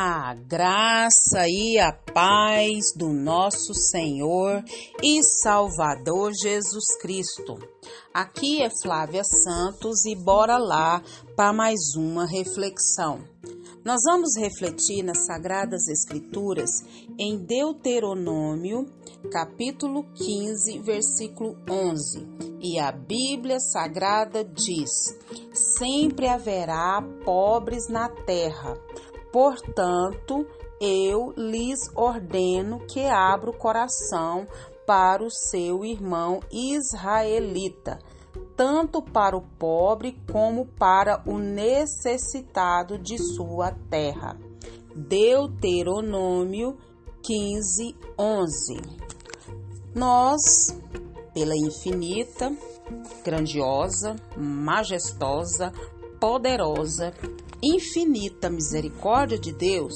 A graça e a paz do nosso Senhor e Salvador Jesus Cristo. Aqui é Flávia Santos e bora lá para mais uma reflexão. Nós vamos refletir nas Sagradas Escrituras em Deuteronômio, capítulo 15, versículo 11. E a Bíblia Sagrada diz: Sempre haverá pobres na terra Portanto, eu lhes ordeno que abra o coração para o seu irmão israelita, tanto para o pobre como para o necessitado de sua terra. Deuteronômio 15, 11. Nós, pela infinita, grandiosa, majestosa, poderosa infinita misericórdia de Deus,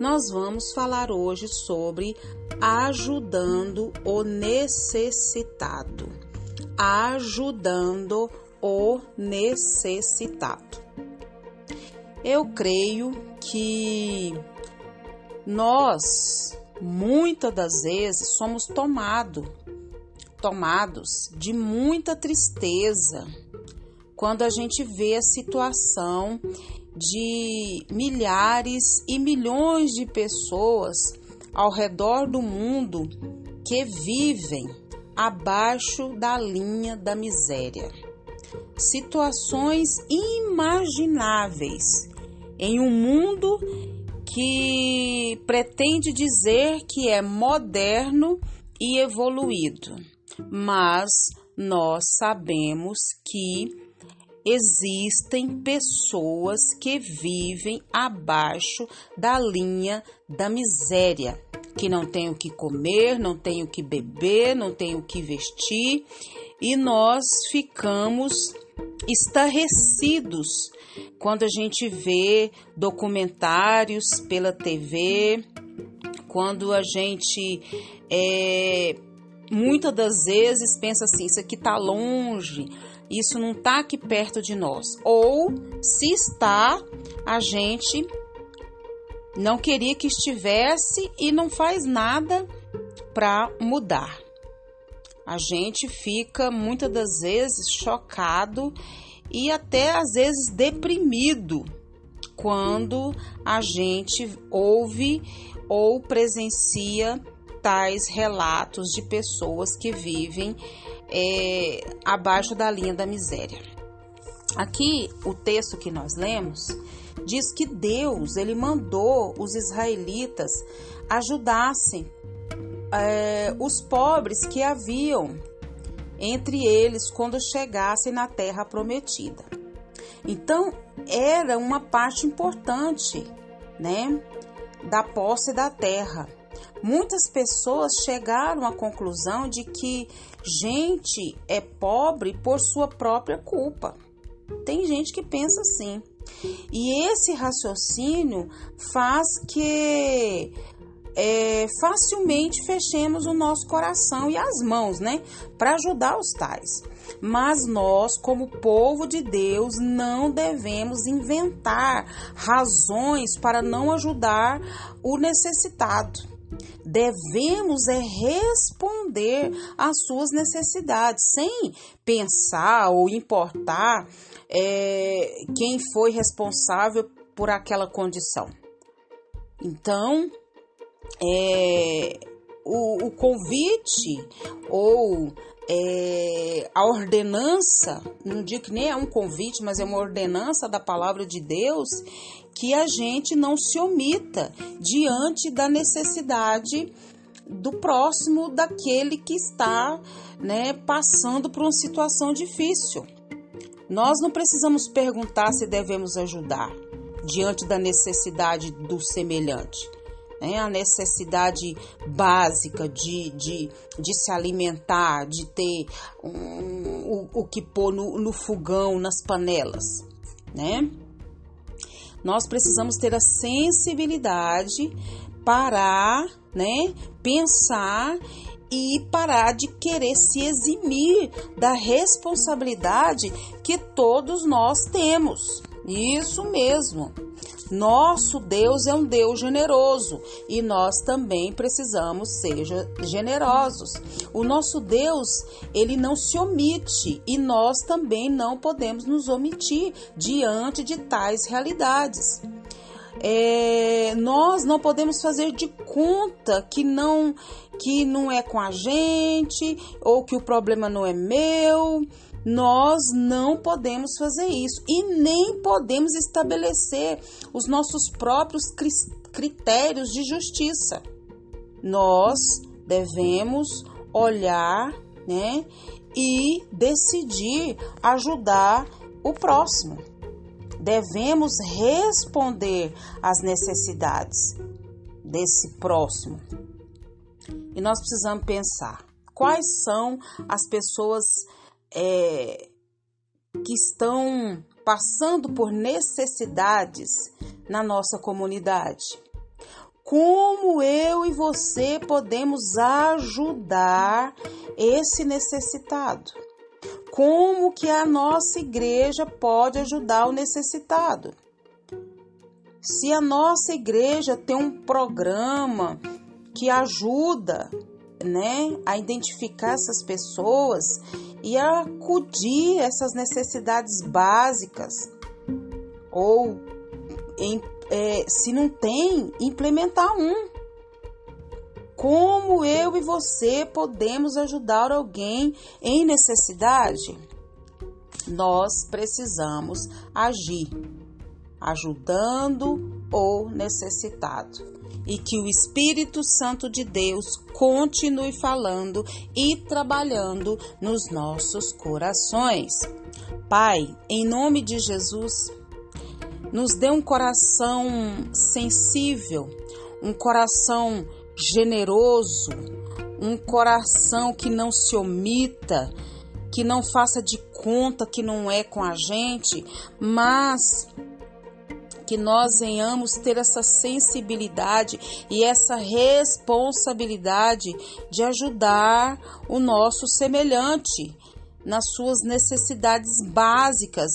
nós vamos falar hoje sobre ajudando o necessitado. Ajudando o necessitado. Eu creio que nós muitas das vezes somos tomado, tomados de muita tristeza quando a gente vê a situação de milhares e milhões de pessoas ao redor do mundo que vivem abaixo da linha da miséria. Situações imagináveis em um mundo que pretende dizer que é moderno e evoluído, mas nós sabemos que existem pessoas que vivem abaixo da linha da miséria, que não tem o que comer, não tem o que beber, não tem o que vestir, e nós ficamos estarrecidos quando a gente vê documentários pela TV, quando a gente é, muitas das vezes pensa assim, isso aqui está longe, isso não está aqui perto de nós. Ou, se está, a gente não queria que estivesse e não faz nada para mudar. A gente fica muitas das vezes chocado e até às vezes deprimido quando a gente ouve ou presencia tais relatos de pessoas que vivem é, abaixo da linha da miséria. Aqui, o texto que nós lemos diz que Deus ele mandou os israelitas ajudassem é, os pobres que haviam entre eles quando chegassem na terra prometida. Então, era uma parte importante, né, da posse da terra muitas pessoas chegaram à conclusão de que gente é pobre por sua própria culpa. Tem gente que pensa assim. E esse raciocínio faz que é, facilmente fechemos o nosso coração e as mãos, né, para ajudar os tais. Mas nós, como povo de Deus, não devemos inventar razões para não ajudar o necessitado devemos é responder às suas necessidades, sem pensar ou importar é, quem foi responsável por aquela condição. Então, é, o, o convite ou é, a ordenança, não digo que nem é um convite, mas é uma ordenança da palavra de Deus, que a gente não se omita diante da necessidade do próximo, daquele que está né, passando por uma situação difícil. Nós não precisamos perguntar se devemos ajudar diante da necessidade do semelhante né? a necessidade básica de, de, de se alimentar, de ter um, o, o que pôr no, no fogão, nas panelas, né? Nós precisamos ter a sensibilidade, parar, né? Pensar e parar de querer se eximir da responsabilidade que todos nós temos. Isso mesmo. Nosso Deus é um Deus generoso e nós também precisamos ser generosos. O nosso Deus, ele não se omite e nós também não podemos nos omitir diante de tais realidades. É, nós não podemos fazer de conta que não que não é com a gente ou que o problema não é meu. Nós não podemos fazer isso e nem podemos estabelecer os nossos próprios critérios de justiça. Nós devemos olhar, né, e decidir ajudar o próximo. Devemos responder às necessidades desse próximo. E nós precisamos pensar quais são as pessoas é, que estão passando por necessidades na nossa comunidade. Como eu e você podemos ajudar esse necessitado? Como que a nossa igreja pode ajudar o necessitado? Se a nossa igreja tem um programa que ajuda né, a identificar essas pessoas e a acudir essas necessidades básicas. Ou, em, é, se não tem, implementar um. Como eu e você podemos ajudar alguém em necessidade? Nós precisamos agir, ajudando o necessitado e que o Espírito Santo de Deus continue falando e trabalhando nos nossos corações. Pai, em nome de Jesus, nos dê um coração sensível, um coração generoso, um coração que não se omita, que não faça de conta que não é com a gente, mas que nós venhamos ter essa sensibilidade e essa responsabilidade de ajudar o nosso semelhante nas suas necessidades básicas,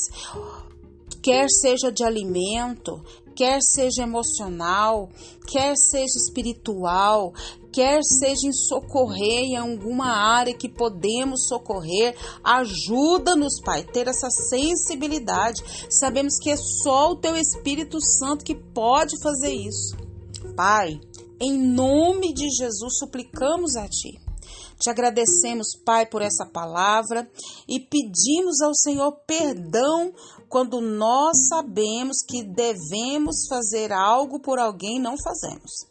quer seja de alimento, quer seja emocional, quer seja espiritual, quer seja em socorrer em alguma área que podemos socorrer, ajuda-nos, Pai, ter essa sensibilidade. Sabemos que é só o Teu Espírito Santo que pode fazer isso. Pai, em nome de Jesus, suplicamos a Ti. Te agradecemos, Pai, por essa palavra e pedimos ao Senhor perdão quando nós sabemos que devemos fazer algo por alguém e não fazemos.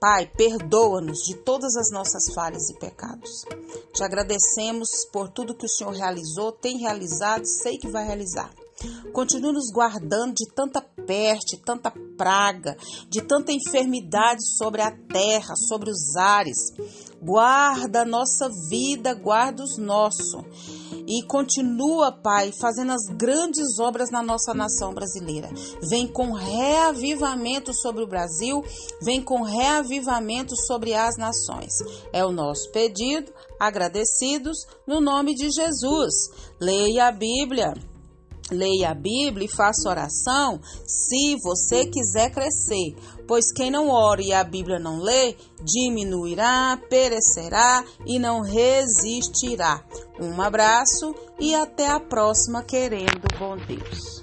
Pai, perdoa-nos de todas as nossas falhas e pecados. Te agradecemos por tudo que o Senhor realizou, tem realizado, sei que vai realizar. Continue nos guardando de tanta peste, tanta praga, de tanta enfermidade sobre a terra, sobre os ares. Guarda a nossa vida, guarda os nossos e continua, Pai, fazendo as grandes obras na nossa nação brasileira. Vem com reavivamento sobre o Brasil, vem com reavivamento sobre as nações. É o nosso pedido, agradecidos, no nome de Jesus. Leia a Bíblia. Leia a Bíblia e faça oração se você quiser crescer, pois quem não ora e a Bíblia não lê, diminuirá, perecerá e não resistirá. Um abraço e até a próxima, querendo bom Deus.